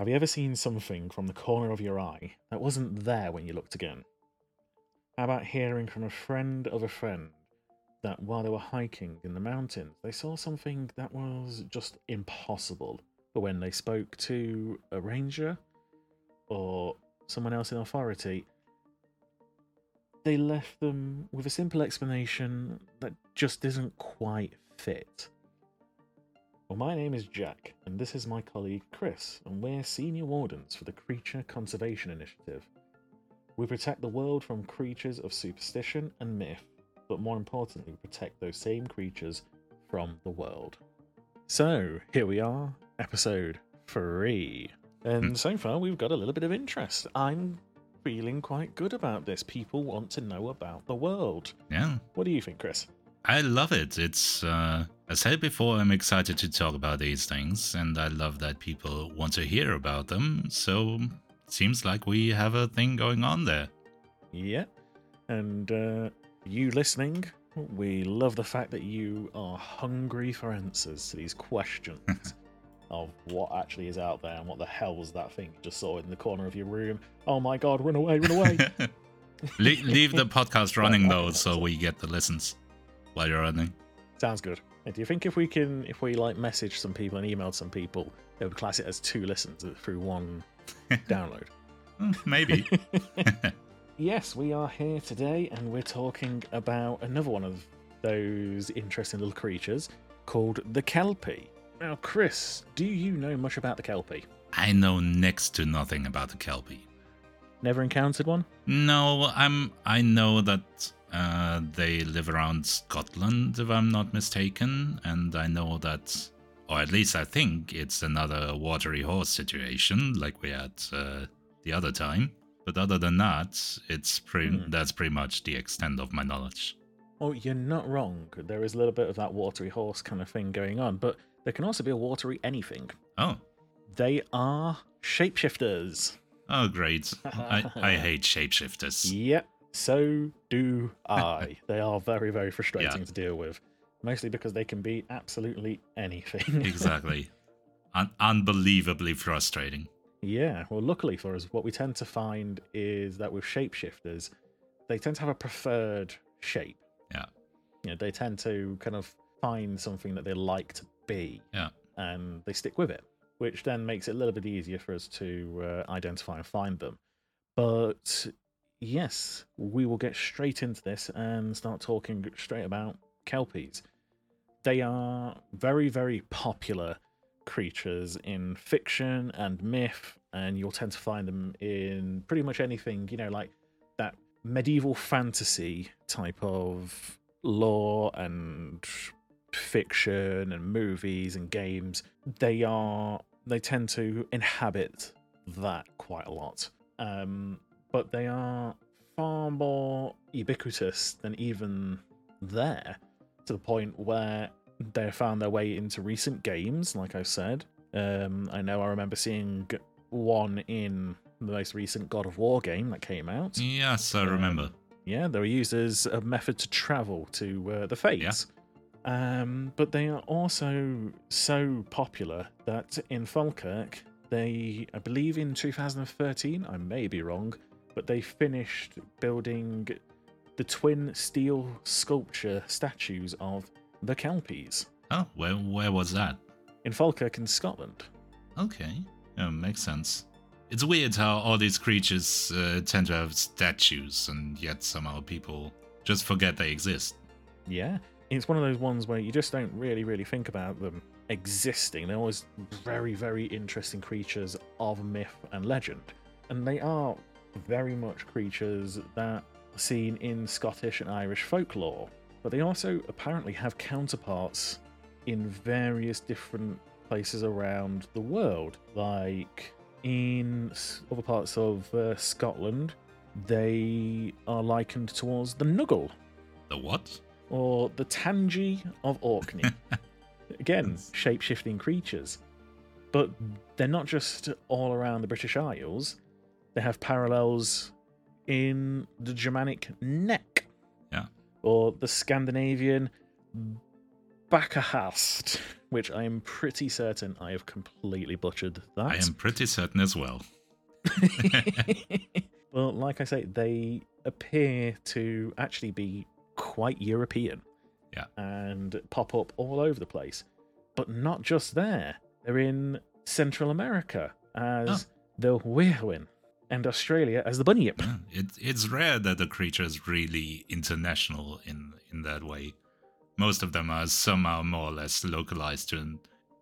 Have you ever seen something from the corner of your eye that wasn't there when you looked again? How about hearing from a friend of a friend that while they were hiking in the mountains, they saw something that was just impossible? But when they spoke to a ranger or someone else in authority, they left them with a simple explanation that just doesn't quite fit. Well, my name is Jack, and this is my colleague Chris, and we're senior wardens for the Creature Conservation Initiative. We protect the world from creatures of superstition and myth, but more importantly, protect those same creatures from the world. So, here we are, episode three. And Hmm. so far, we've got a little bit of interest. I'm feeling quite good about this. People want to know about the world. Yeah, What do you think, Chris? I love it. It's, uh, as said before, I'm excited to talk about these things, and I love that people want to hear about them. So, seems like we have a thing going on there. Yeah. And uh, you listening, we love the fact that you are hungry for answers to these questions of what actually is out there and what the hell was that thing you just saw in the corner of your room. Oh my god, run away, run away. Le- leave the podcast running though, so we get the listens while you're running. Sounds good. And do you think if we can, if we like message some people and emailed some people, they would class it as two listens through one download? Hmm, Maybe. Yes, we are here today and we're talking about another one of those interesting little creatures called the Kelpie. Now, Chris, do you know much about the Kelpie? I know next to nothing about the Kelpie. Never encountered one? No, I'm. I know that uh, they live around Scotland, if I'm not mistaken, and I know that, or at least I think it's another watery horse situation like we had uh, the other time. But other than that, it's pretty. Hmm. That's pretty much the extent of my knowledge. Oh, you're not wrong. There is a little bit of that watery horse kind of thing going on, but there can also be a watery anything. Oh, They are shapeshifters. oh, great! I, I hate shapeshifters. Yep, so do I. they are very, very frustrating to deal with, mostly because they can be absolutely anything. exactly. Un- unbelievably frustrating. Yeah, well, luckily for us, what we tend to find is that with shapeshifters, they tend to have a preferred shape. Yeah. You know, they tend to kind of find something that they like to be. Yeah. And they stick with it, which then makes it a little bit easier for us to uh, identify and find them. But yes, we will get straight into this and start talking straight about kelpies. They are very, very popular creatures in fiction and myth, and you'll tend to find them in pretty much anything, you know, like that medieval fantasy type of lore and fiction and movies and games. They are they tend to inhabit that quite a lot. Um, but they are far more ubiquitous than even there, to the point where they found their way into recent games, like I said. Um, I know I remember seeing one in the most recent God of War game that came out. Yes, I remember. Yeah, they were used as a method to travel to uh, the Fates. Um, but they are also so popular that in Falkirk, they, I believe in 2013, I may be wrong, but they finished building the twin steel sculpture statues of the Kelpies Oh, where where was that? in Falkirk in Scotland. Okay, yeah, makes sense. It's weird how all these creatures uh, tend to have statues, and yet somehow people just forget they exist. Yeah, it's one of those ones where you just don't really, really think about them existing. They're always very, very interesting creatures of myth and legend. And they are very much creatures that are seen in Scottish and Irish folklore. But they also apparently have counterparts in various different places around the world. Like in other parts of uh, Scotland, they are likened towards the Nuggle The what? or the Tangi of Orkney. Again, shape shifting creatures. But they're not just all around the British Isles, they have parallels in the Germanic neck. Yeah. Or the Scandinavian Bakahast, which I am pretty certain I have completely butchered that. I am pretty certain as well. well, like I say, they appear to actually be quite European. Yeah. And pop up all over the place. But not just there. They're in Central America as Oh. the Wihwin and Australia as the Bunyip. Yeah, it, it's rare that a creature is really international in in that way. Most of them are somehow more or less localized to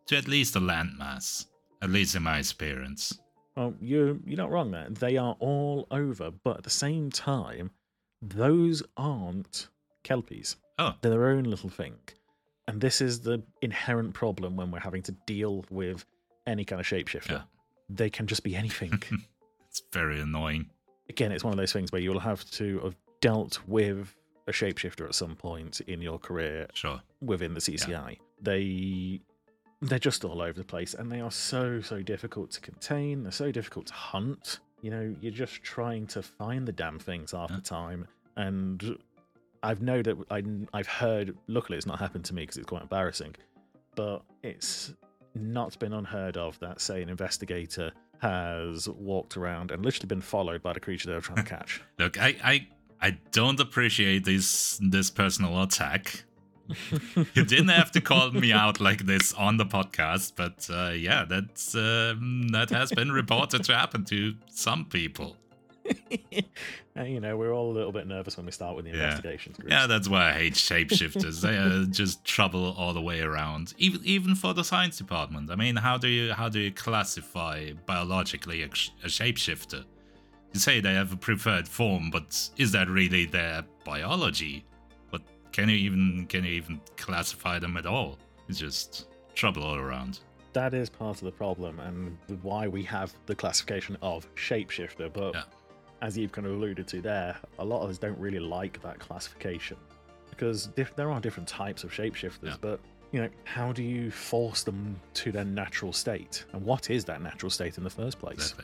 to at least a landmass. At least in my experience. Well, you're, you're not wrong there. They are all over. But at the same time, those aren't Kelpies. Oh, They're their own little thing. And this is the inherent problem when we're having to deal with any kind of shapeshifter. Yeah. They can just be anything. it's very annoying. Again, it's one of those things where you'll have to have dealt with a shapeshifter at some point in your career Sure. within the CCI. They they're just all over the place and they are so so difficult to contain. They're so difficult to hunt. You know, you're just trying to find the damn things half Yeah. the time and I've know that I, I've heard. Luckily, it's not happened to me because it's quite embarrassing. But it's not been unheard of that, say, an investigator has walked around and literally been followed by the creature they were trying to catch. Look, I I, I don't appreciate this this personal attack. You didn't have to call me out like this on the podcast, but uh, yeah, that's um, that has been reported to happen to some people. You know, we're all a little bit nervous when we start with the Yeah. investigations. Groups. Yeah, that's why I hate shapeshifters. they are just trouble all the way around. Even even for the science department. I mean, how do you how do you classify biologically a, a shapeshifter? You say they have a preferred form, but is that really their biology? But can you even can you even classify them at all? It's just trouble all around. that is part of the problem and why we have the classification of shapeshifter. But Yeah. As you've kind of alluded to there, a lot of us don't really like that classification because diff- there are different types of shapeshifters. Yeah. But you know, how do you force them to their natural state? And what is that natural state in the first place?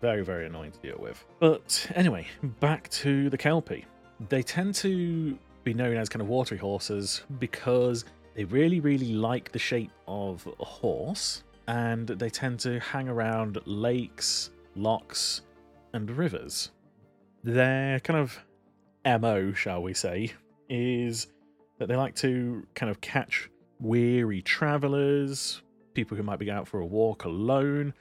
Very very annoying to deal with but anyway back to the kelpie they tend to be known as kind of watery horses because they really really like the shape of a horse and they tend to hang around lakes lochs and rivers their kind of mo shall we say is that they like to kind of catch weary travelers people who might be out for a walk alone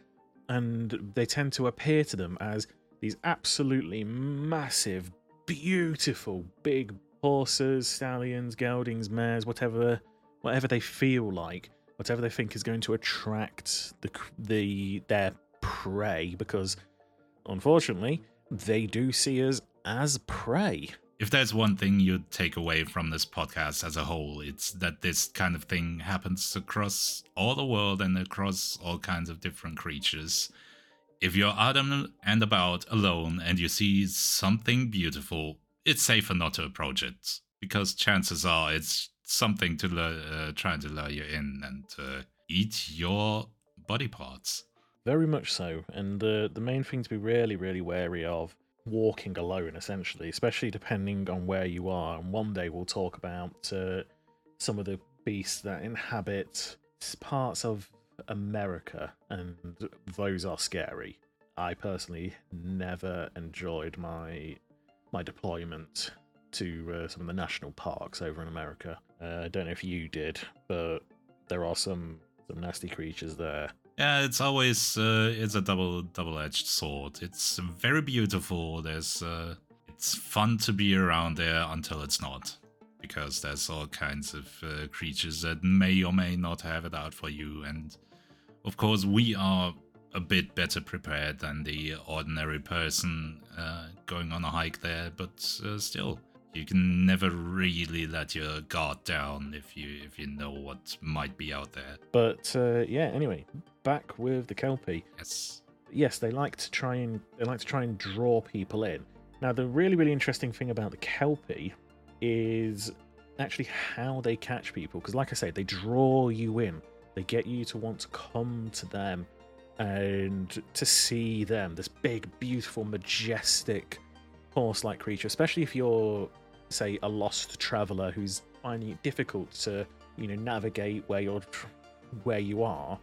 and they tend to appear to them as these absolutely massive, beautiful, big horses, stallions, geldings, mares, whatever, whatever they feel like, whatever they think is going to attract the the their prey, because unfortunately they do see us as prey. If there's one thing you'd take away from this podcast as a whole, it's that this kind of thing happens across all the world and across all kinds of different creatures. If you're out and about alone and you see something beautiful, it's safer not to approach it because chances are it's something to lure, uh, trying to lure you in and uh, eat your body parts. Very much so. And uh, the main thing to be really, really wary of walking alone, essentially, especially depending on where you are. And one day we'll talk about uh, some of the beasts that inhabit parts of America, and those are scary. I personally never enjoyed my my deployment to uh, some of the national parks over in America. Uh, I don't know if you did, but there are some some nasty creatures there. Yeah, it's always uh, it's a double double edged sword. It's very beautiful. There's uh, it's fun to be around there until it's not, because there's all kinds of uh, creatures that may or may not have it out for you. And of course, we are a bit better prepared than the ordinary person uh, going on a hike there. But uh, still, you can never really let your guard down if you if you know what might be out there. But uh, yeah, anyway, back with the kelpie. Yes. Yes, they like to try and they like to try and draw people in. Now, the really really interesting thing about the kelpie is actually how they catch people. Because, like I say, they draw you in. They get you to want to come to them and to see them. This big, beautiful, majestic horse-like creature. Especially if you're, say, a lost traveler who's finding it difficult to, you know, navigate where you're where you are,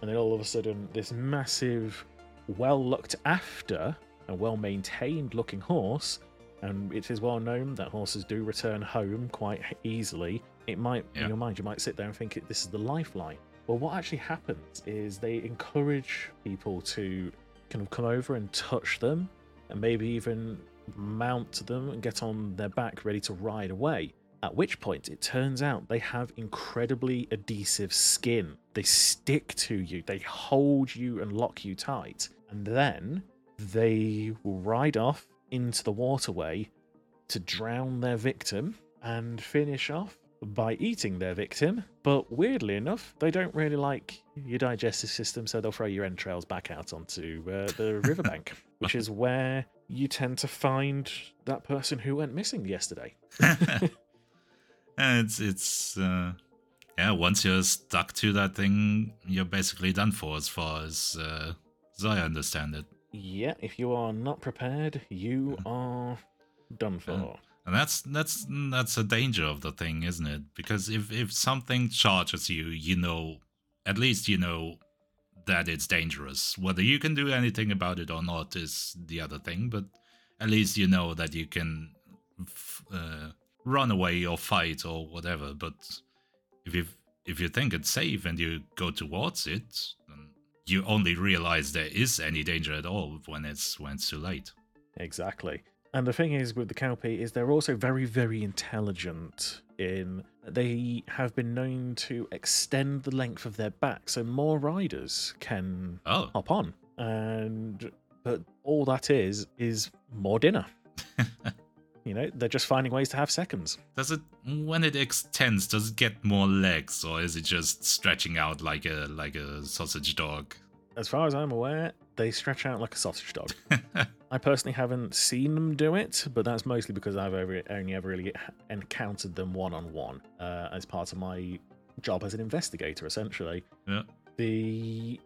and then all of a sudden, this massive, well looked after and well maintained looking horse, and it is well known that horses do return home quite easily. It might, Yeah. in your mind, you might sit there and think this is the lifeline. Well, what actually happens is they encourage people to kind of come over and touch them, and maybe even mount them and get on their back ready to ride away. At which point, it turns out they have incredibly adhesive skin. They stick to you, they hold you and lock you tight. And then they will ride off into the waterway to drown their victim and finish off by eating their victim. But weirdly enough, they don't really like your digestive system, so they'll throw your entrails back out onto uh, the riverbank, which is where you tend to find that person who went missing yesterday. It's it's uh, yeah. Once you're stuck to that thing, you're basically done for, as far as uh, as I understand it. Yeah, if you are not prepared, you are done for. Yeah. And that's that's that's a danger of the thing, isn't it? Because if if something charges you, you know, at least you know that it's dangerous. Whether you can do anything about it or not is the other thing. But at least you know that you can f- uh, run away or fight or whatever. But if you if you think it's safe and you go towards it, you only realize there is any danger at all when it's when it's too late. Exactly. And the thing is with the Kelpie is they're also very, very intelligent in they have been known to extend the length of their back so more riders can Oh, hop on. And but all that is is more dinner. you know, they're just finding ways to have seconds. Does it when it extends? Does it get more legs, or is it just stretching out like a like a sausage dog? As far as I'm aware, they stretch out like a sausage dog. I personally haven't seen them do it, but that's mostly because I've only ever really encountered them one on one as part of my job as an investigator, essentially. Yeah. The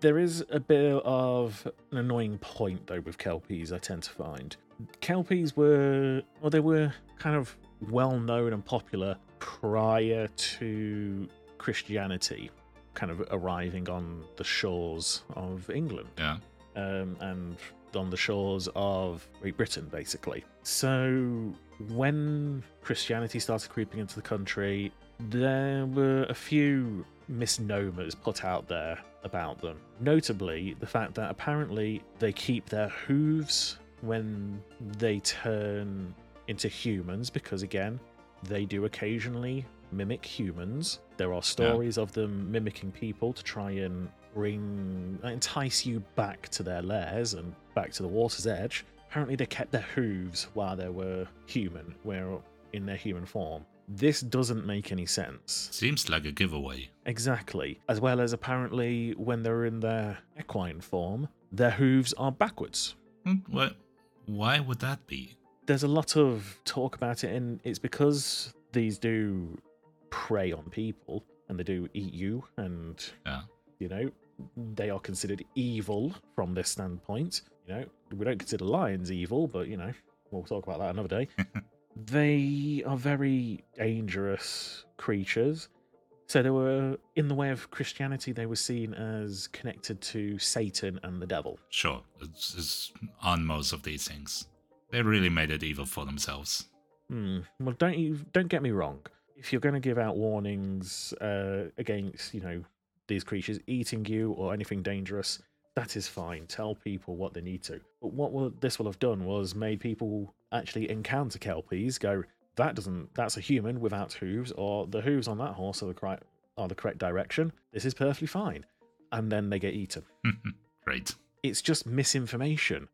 there is a bit of an annoying point though with kelpies. I tend to find kelpies were well, they were kind of well known and popular prior to Christianity, kind of arriving on the shores of England yeah. um, and on the shores of Great Britain, basically. So when Christianity started creeping into the country, there were a few misnomers put out there about them. Notably, the fact that apparently they keep their hooves when they turn into humans, because again, they do occasionally mimic humans. There are stories of them mimicking people to try and bring entice you back to their lairs and back to the water's edge. Apparently, they kept their hooves while they were human, where in their human form. This doesn't make any sense. Seems like a giveaway. Exactly. As well as apparently, when they're in their equine form, their hooves are backwards. Hmm, What? Why would that be? There's a lot of talk about it, and it's because these do prey on people and they do eat you, and Yeah. you know, they are considered evil from this standpoint. You know, we don't consider lions evil, but you know, we'll talk about that another day. they are very dangerous creatures. So they were in the way of Christianity. They were seen as connected to Satan and the devil. Sure, it's, it's on most of these things. They really made it evil for themselves. Hmm. Well, don't you don't get me wrong. If you're going to give out warnings uh, against, you know, these creatures eating you or anything dangerous, that is fine. Tell people what they need to. But what will, this will have done was made people actually encounter kelpies, go, that doesn't, that's a human without hooves, or the hooves on that horse are the correct, are the correct direction. This is perfectly fine, and then they get eaten. Great. It's just misinformation.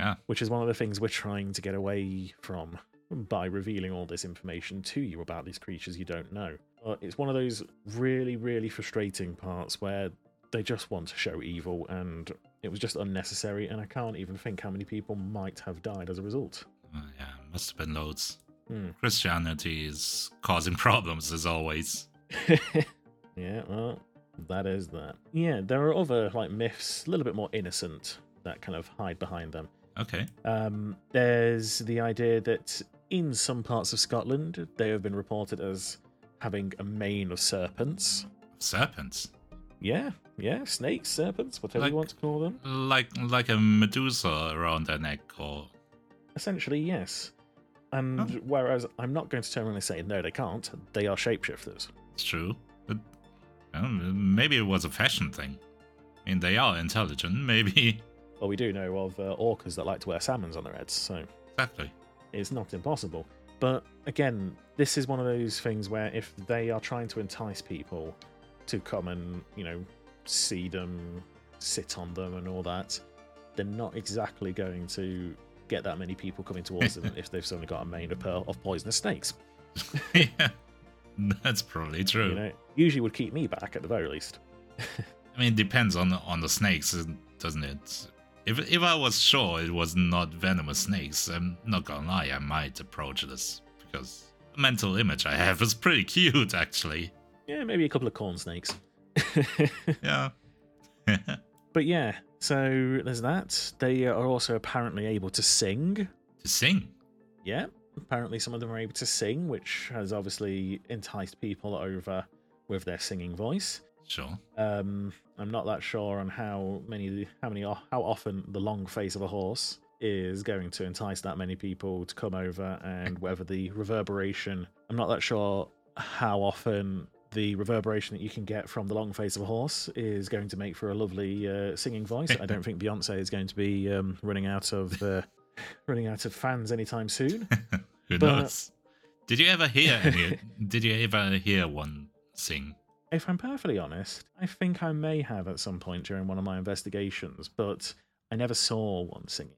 Yeah. Which is one of the things we're trying to get away from by revealing all this information to you about these creatures you don't know. But it's one of those really, really frustrating parts where they just want to show evil and it was just unnecessary, and I can't even think how many people might have died as a result. Uh, yeah, must have been loads. Hmm. Christianity is causing problems as always. yeah, well, that is that. Yeah, there are other like myths, a little bit more innocent, that kind of hide behind them. Okay. Um, there's the idea that in some parts of Scotland, they have been reported as having a mane of serpents. Serpents. Yeah, yeah, snakes, serpents, whatever Like- you want to call them. Like like a Medusa around their neck or Essentially, yes. And Oh. whereas I'm not going to and say no, they can't. They are shapeshifters. it's true. But um, maybe it was a fashion thing. I mean they are intelligent, maybe Well, we do know of uh, orcas that like to wear salmons on their heads, so exactly. It's not impossible. But again, this is one of those things where if they are trying to entice people to come and, you know, see them, sit on them, and all that, they're not exactly going to get that many people coming towards them if they've suddenly got a of, pearl of poisonous snakes. yeah. That's probably true. You know, usually would keep me back at the very least. I mean, it depends on on the snakes, doesn't it? If if I was sure it was not venomous snakes, I'm not gonna lie, I might approach this because the mental image I have is pretty cute, actually. Yeah, maybe a couple of corn snakes. Yeah. but yeah, so there's that. They are also apparently able to sing. to sing. Yeah, apparently some of them are able to sing, which has obviously enticed people over with their singing voice. Sure. Um, I'm not that sure on how many, how many, how often the long face of a horse is going to entice that many people to come over, and whether the reverberation. I'm not that sure how often the reverberation that you can get from the long face of a horse is going to make for a lovely uh, singing voice. I don't think Beyonce is going to be um, running out of uh, running out of fans anytime soon. Who But- knows? Did you ever hear any? did you ever hear one sing? If I'm perfectly honest, I think I may have at some point during one of my investigations, but I never saw one singing.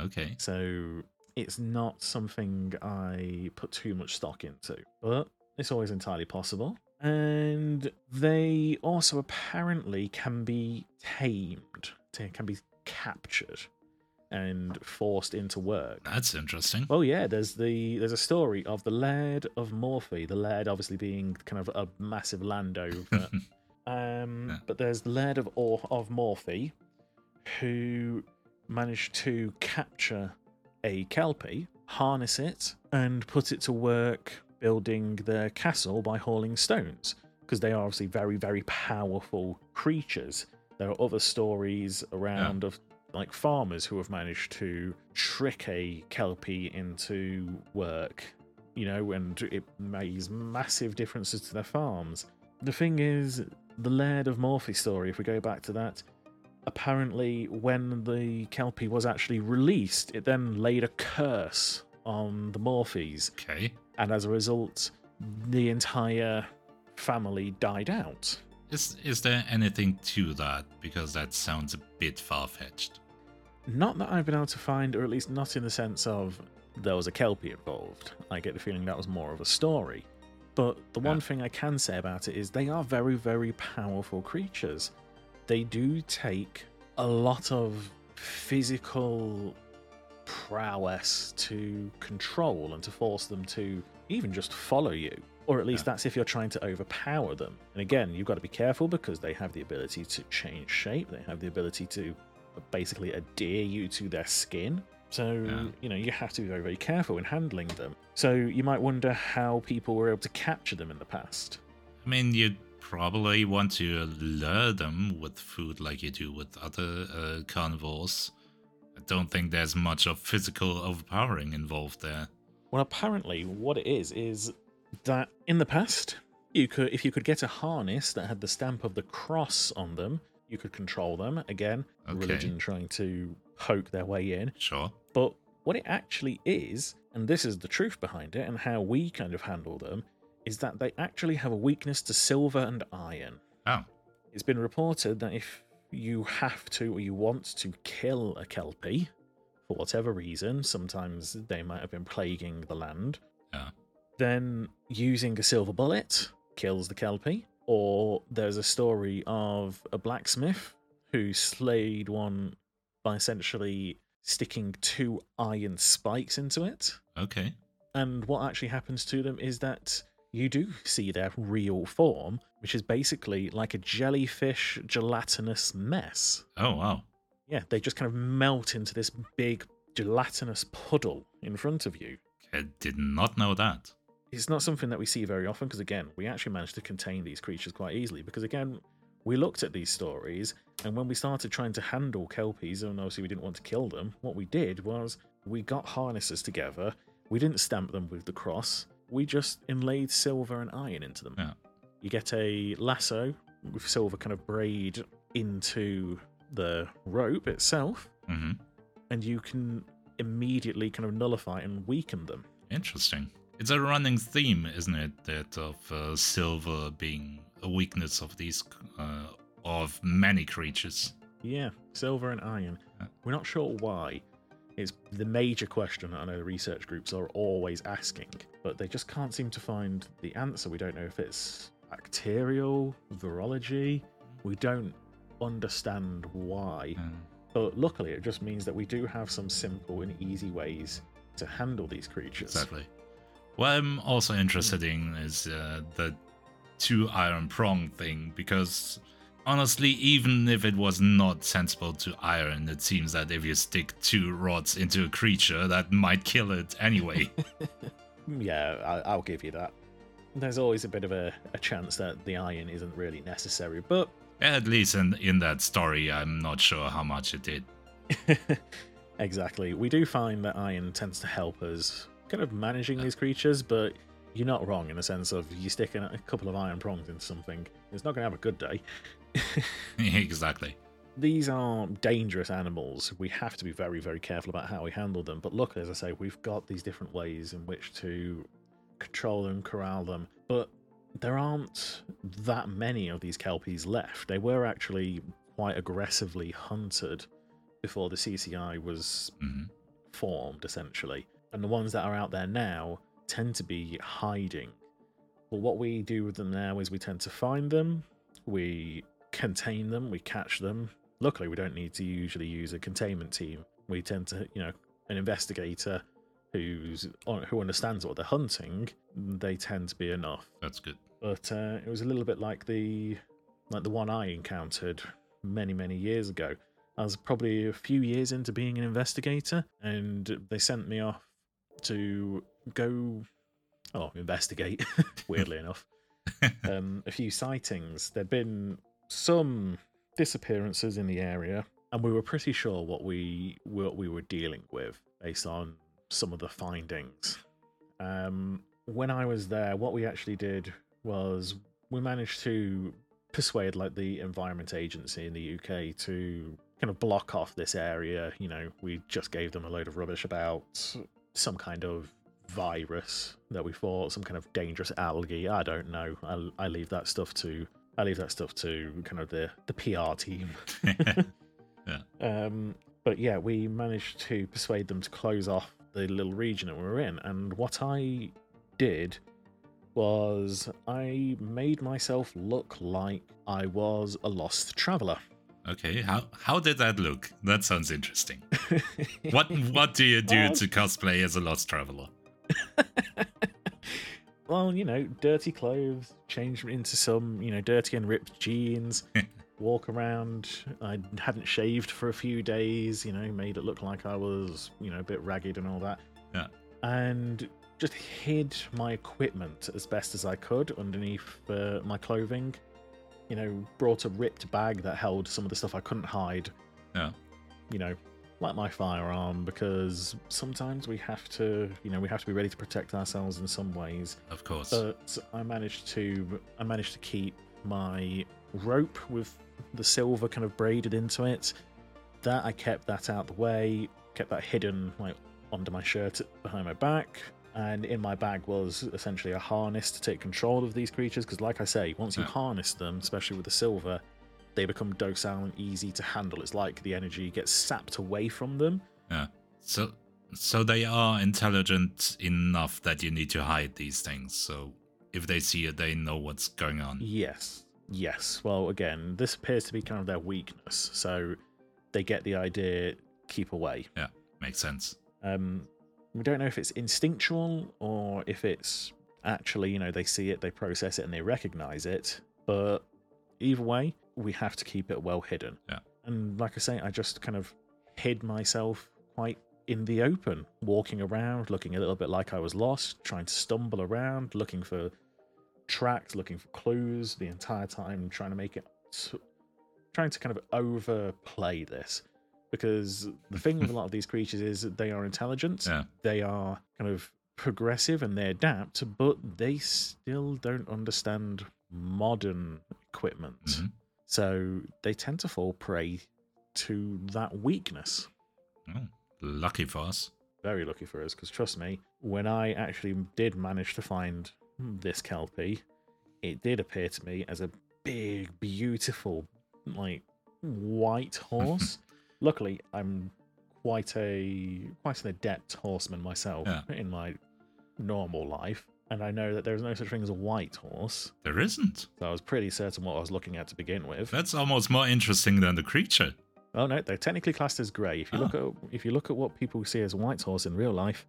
Okay. So it's not something I put too much stock into, but it's always entirely possible. And they also apparently can be tamed, can be captured and forced into work. That's interesting. Oh yeah, there's the there's a story of the Laird of Morphie. The Laird obviously being kind of a massive landowner. um, Yeah. but there's the Laird of Or- of Morphie, who managed to capture a kelpie, harness it, and put it to work building their castle by hauling stones. Because they are obviously very very powerful creatures. There are other stories around of like farmers who have managed to trick a kelpie into work, you know, and it makes massive differences to their farms. The thing is, the Laird of Morphie story, if we go back to that, apparently when the kelpie was actually released, it then laid a curse on the Morphies. Okay. and as a result, the entire family died out. Is is there anything to that? Because that sounds a bit far fetched. Not that I've been able to find, or at least not in the sense of there was a Kelpie involved. I get the feeling that was more of a story. But the one Yeah. thing I can say about it is they are very, very powerful creatures. They do take a lot of physical prowess to control and to force them to even just follow you. Or at least Yeah. that's if you're trying to overpower them. And again, you've got to be careful because they have the ability to change shape, they have the ability to basically adhere you to their skin. So, Yeah. you know, you have to be very, very careful in handling them. So, you might wonder how people were able to capture them in the past. I mean, you'd probably want to lure them with food like you do with other uh, carnivores. I don't think there's much of physical overpowering involved there. Well, apparently, what it is is that in the past, you could, if you could get a harness that had the stamp of the cross on them, you could control them. Again, Okay. religion trying to poke their way in. Sure. But what it actually is, and this is the truth behind it, and how we kind of handle them, is that they actually have a weakness to silver and iron. Oh, It's been reported that if you have to or you want to kill a kelpie for whatever reason, sometimes they might have been plaguing the land, Yeah. then using a silver bullet kills the kelpie. Or there's a story of a blacksmith who slayed one by essentially sticking two iron spikes into it. okay. And what actually happens to them is that you do see their real form, which is basically like a jellyfish gelatinous mess. Oh, wow. Yeah, they just kind of melt into this big gelatinous puddle in front of you. I did not know that. It's not something that we see very often because again, we actually managed to contain these creatures quite easily because again, we looked at these stories and when we started trying to handle kelpies and obviously we didn't want to kill them, what we did was we got harnesses together. We didn't stamp them with the cross. We just inlaid silver and iron into them. Yeah. You get a lasso with silver kind of braid into the rope itself, hmm and you can immediately kind of nullify and weaken them. Interesting. It's a running theme, isn't it? That of uh, silver being a weakness of these, uh, of many creatures. Yeah, silver and iron. Yeah. We're not sure why. It's the major question that I know the research groups are always asking, but they just can't seem to find the answer. We don't know if it's bacterial, virology. We don't understand why. Uh, But luckily, it just means that we do have some simple and easy ways to handle these creatures. exactly. What I'm also interested in is uh, the two iron prong thing because honestly, even if it was not sensible to iron, it seems that if you stick two rods into a creature, that might kill it anyway. Yeah, I, I'll give you that. There's always a bit of a, a chance that the iron isn't really necessary, but At least in in that story, I'm not sure how much it did. exactly. We do find that iron tends to help us kind of managing these creatures, but you're not wrong in the sense of you stick in a couple of iron prongs into something, it's not going to have a good day. exactly. These are dangerous animals. We have to be very, very careful about how we handle them. But look, as I say, we've got these different ways in which to control them, corral them. But there aren't that many of these kelpies left. They were actually quite aggressively hunted before the CCI was hmm formed, essentially. And the ones that are out there now tend to be hiding. But what we do with them now is we tend to find them, we contain them, we catch them. Luckily, we don't need to usually use a containment team. We tend to, you know, an investigator who's who understands what they're hunting. They tend to be enough. That's good. But uh, it was a little bit like the like the one I encountered many many years ago. I was probably a few years into being an investigator, and they sent me off to go, oh, investigate. weirdly enough, um, a few sightings. There'd been some disappearances in the area, and we were pretty sure what we what we were dealing with based on some of the findings. Um, when I was there, what we actually did was we managed to persuade like the environment agency in the UK to kind of block off this area. You know, we just gave them a load of rubbish about some kind of virus that we thought, some kind of dangerous algae. I don't know. I, I leave that stuff to I leave that stuff to kind of the the PR team. Um, but yeah, we managed to persuade them to close off the little region that we were in. And what I did was I made myself look like I was a lost traveler. Okay. How how did that look? That sounds interesting. What what do you do Well- to cosplay as a lost traveler? well, you know, dirty clothes, change into some, you know, dirty and ripped jeans, walk around. I hadn't shaved for a few days, you know, made it look like I was, you know, a bit ragged and all that. Yeah. And just hid my equipment as best as I could underneath uh, my clothing. You know, brought a ripped bag that held some of the stuff I couldn't hide. Yeah. You know, like my firearm because sometimes we have to, you know, we have to be ready to protect ourselves in some ways. Of course. But I managed to I managed to keep my rope with the silver kind of braided into it. That I kept that out the way, kept that hidden like under my shirt behind my back. And in my bag was essentially a harness to take control of these creatures. Because, like I say, once you Yeah. harness them, especially with the silver, they become docile and easy to handle. It's like the energy gets sapped away from them. Yeah. So so they are intelligent enough that you need to hide these things. So if they see it, they know what's going on. Yes, yes. Well, again, this appears to be kind of their weakness, so they get the idea. Keep away. Yeah, makes sense. Um, we don't know if it's instinctual or if it's actually, you know, they see it, they process it, and they recognize it. But either way, we have to keep it well hidden. Yeah. And like I say, I just kind of hid myself quite in the open, walking around, looking a little bit like I was lost, trying to stumble around, looking for tracks, looking for clues the entire time, trying to make it, trying to kind of overplay this. Because the thing with a lot of these creatures is that they are intelligent, Yeah. they are kind of progressive and they adapt, but they still don't understand modern equipment. Mhm. So they tend to fall prey to that weakness. Oh, lucky for us. Very lucky for us, because trust me, when I actually did manage to find this Kelpie, it did appear to me as a big, beautiful, like white horse. Luckily, I'm quite a quite an adept horseman myself Yeah. in my normal life, and I know that there's no such thing as a white horse. There isn't. So I was pretty certain what I was looking at to begin with. That's almost more interesting than the creature. Oh no, they're technically classed as grey. If you look ah. at if you look at what people see as a white horse in real life,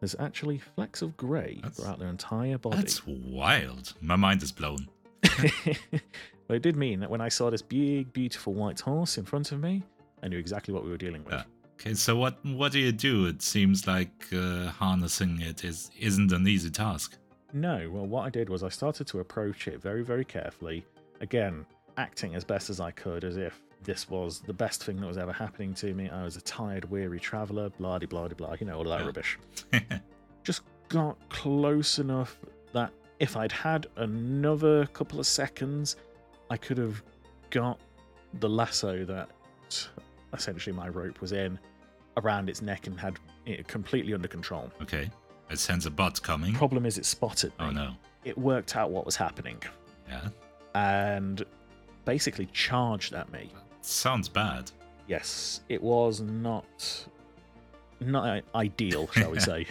there's actually flecks of grey throughout their entire body. That's wild. My mind is blown. but it did mean that when I saw this big, beautiful white horse in front of me, I knew exactly what we were dealing with. Yeah. Okay, so what what do you do? It seems like uh, harnessing it is isn't an easy task. No, well, what I did was I started to approach it very, very carefully. Again, acting as best as I could, as if this was the best thing that was ever happening to me. I was a tired, weary traveller, blah de blah de blah, you know, all that Yeah. rubbish. Just got close enough that if I'd had another couple of seconds, I could have got the lasso that essentially my rope was in around its neck and had it completely under control. okay, It sends a bot coming. Problem is, it spotted me Oh no. it worked out what was happening Yeah, and basically charged at me. sounds bad. Yes, it was not not ideal, shall we say,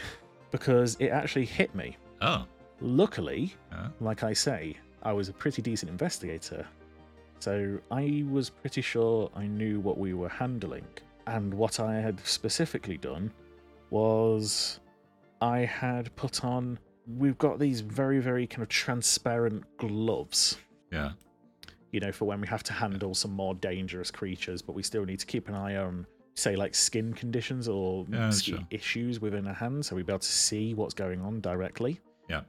because it actually hit me. Oh, Luckily, like I say, I was a pretty decent investigator, so I was pretty sure I knew what we were handling. And what I had specifically done was I had put on. We've got these very, very kind of transparent gloves, yeah. you know, for when we have to handle some more dangerous creatures, but we still need to keep an eye on, say, like skin conditions or Yeah, skin sure. issues within our hands, so we'd be able to see what's going on directly Yeah.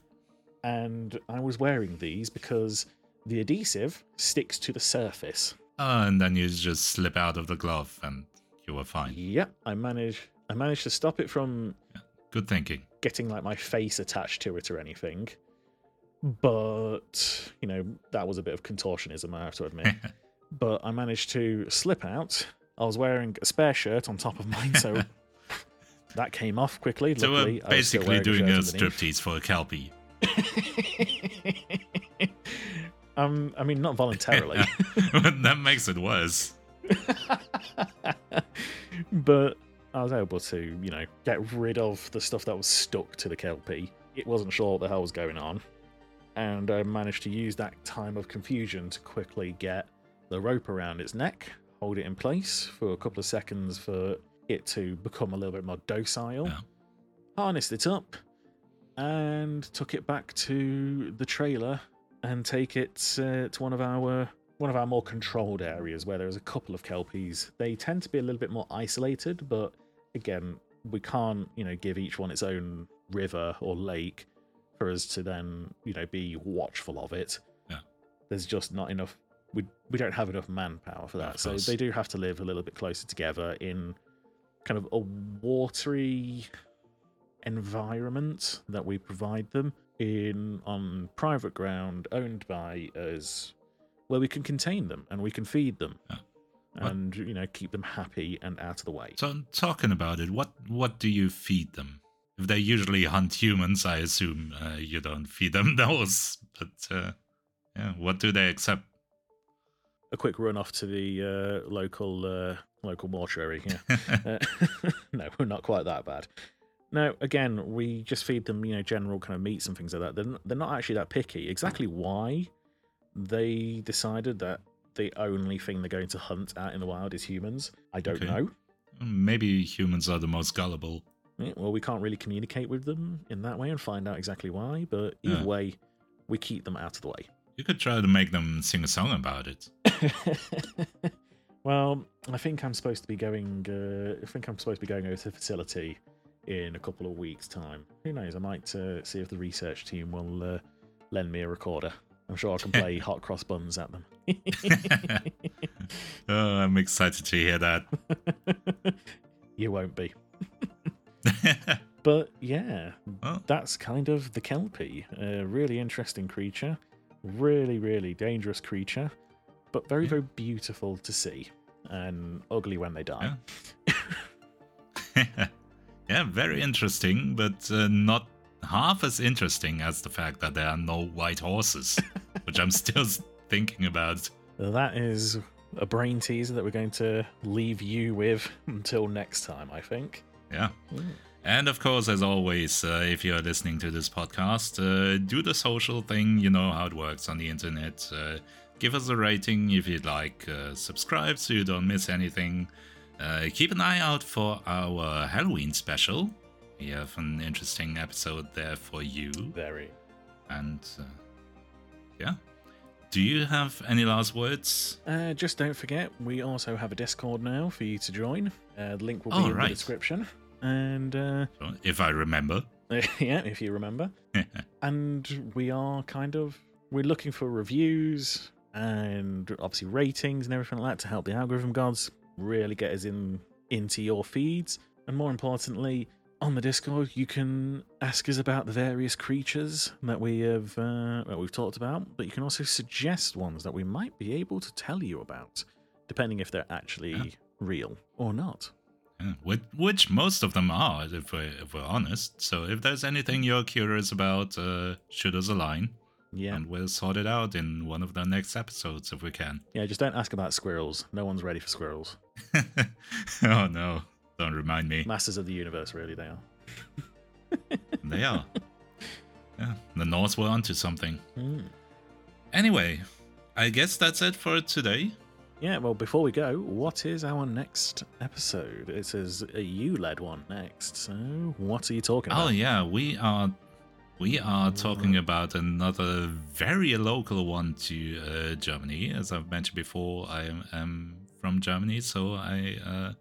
and I was wearing these because the adhesive sticks to the surface. Oh, and then you just slip out of the glove and you were fine. Yep, I managed. I managed to stop it from Good thinking. getting like my face attached to it or anything. But you know that was a bit of contortionism, I have to admit. but I managed to slip out. I was wearing a spare shirt on top of mine, so that came off quickly. so Luckily, we're I was still basically doing a underneath. striptease for a kelpie. um, I mean, not voluntarily. that makes it worse. but I was able to, you know, get rid of the stuff that was stuck to the Kelpie. It wasn't sure what the hell was going on. And I managed to use that time of confusion to quickly get the rope around its neck, hold it in place for a couple of seconds for it to become a little bit more docile, Yeah. harnessed it up, and took it back to the trailer and take it uh, to one of our one of our more controlled areas where there's a couple of kelpies. They tend to be a little bit more isolated, but again, we can't you know give each one its own river or lake for us to then you know be watchful of it. Yeah. There's just not enough. We we don't have enough manpower for that, Of so course. they do have to live a little bit closer together in kind of a watery environment that we provide them in on private ground owned by us where we can contain them and we can feed them Yeah. And you know keep them happy and out of the way So talking about it, what what do you feed them? If they usually hunt humans, I assume uh, you don't feed them those. But uh, yeah, what do they accept? a quick run off to the uh, local uh, local mortuary yeah Uh, no, we're not quite that bad. No, again, we just feed them, you know, general kind of meats and things like that. They're not, they're not actually that picky. Exactly why they decided that the only thing they're going to hunt out in the wild is humans, I don't Okay. know. Maybe humans are the most gullible. Yeah, well, we can't really communicate with them in that way and find out exactly why. But either Yeah. way, we keep them out of the way. You could try to make them sing a song about it. Well, I think I'm supposed to be going. Uh, I think I'm supposed to be going over to the facility in a couple of weeks' time. Who knows? I might uh, see if the research team will uh, lend me a recorder. I'm sure I can play hot cross buns at them. oh, I'm excited to hear that. you won't be. but yeah, Oh. that's kind of the Kelpie. A really interesting creature. Really, really dangerous creature. But very, Yeah. very beautiful to see. And ugly when they die. yeah, very interesting, but uh, not half as interesting as the fact that there are no white horses, which I'm still thinking about. That is a brain teaser that we're going to leave you with until next time, I think. Yeah. Mm. And of course, as always, uh, if you're listening to this podcast, uh, do the social thing. You know how it works on the internet. Uh, give us a rating if you'd like. Uh, subscribe so you don't miss anything. Uh, keep an eye out for our Halloween special. We have an interesting episode there for you. Very. And uh, yeah. Do you have any last words? Uh, just don't forget, we also have a Discord now for you to join. Uh, the link will be Oh, in right. the description. And uh, If I remember. yeah, if you remember. and we are kind of we're looking for reviews and obviously ratings and everything like that to help the algorithm gods really get us in into your feeds. And more importantly, on the Discord, you can ask us about the various creatures that we have uh, that we've talked about, but you can also suggest ones that we might be able to tell you about, depending if they're actually Yeah. real or not. Yeah, which, which most of them are, if we're, if we're honest. So if there's anything you're curious about, uh, shoot us a line, Yeah, and we'll sort it out in one of the next episodes if we can. yeah. Just don't ask about squirrels. No one's ready for squirrels. oh no, don't remind me. Masters of the universe, really, they are. They are. Yeah, the Norse were onto something. Hmm. Anyway, I guess that's it for today. Yeah, well, before we go, what is our next episode? It says a you led one next. So, what are you talking about? Oh yeah, we are we are talking about another very local one to uh, Germany. As I've mentioned before, I am, am from Germany, so I uh,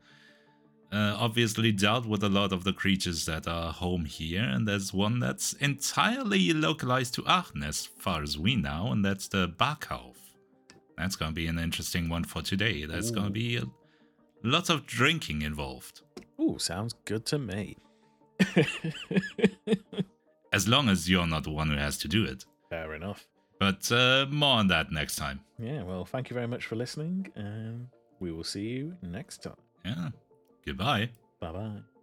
uh, obviously dealt with a lot of the creatures that are home here. And there's one that's entirely localized to Aachen, as far as we know, and that's the Bahkauv. That's going to be an interesting one for today. There's going to be lots of drinking involved. Ooh, sounds good to me. as long as you're not the one who has to do it. Fair enough. But uh, more on that next time. Yeah, well, thank you very much for listening, and we will see you next time. Yeah. Goodbye. Bye bye.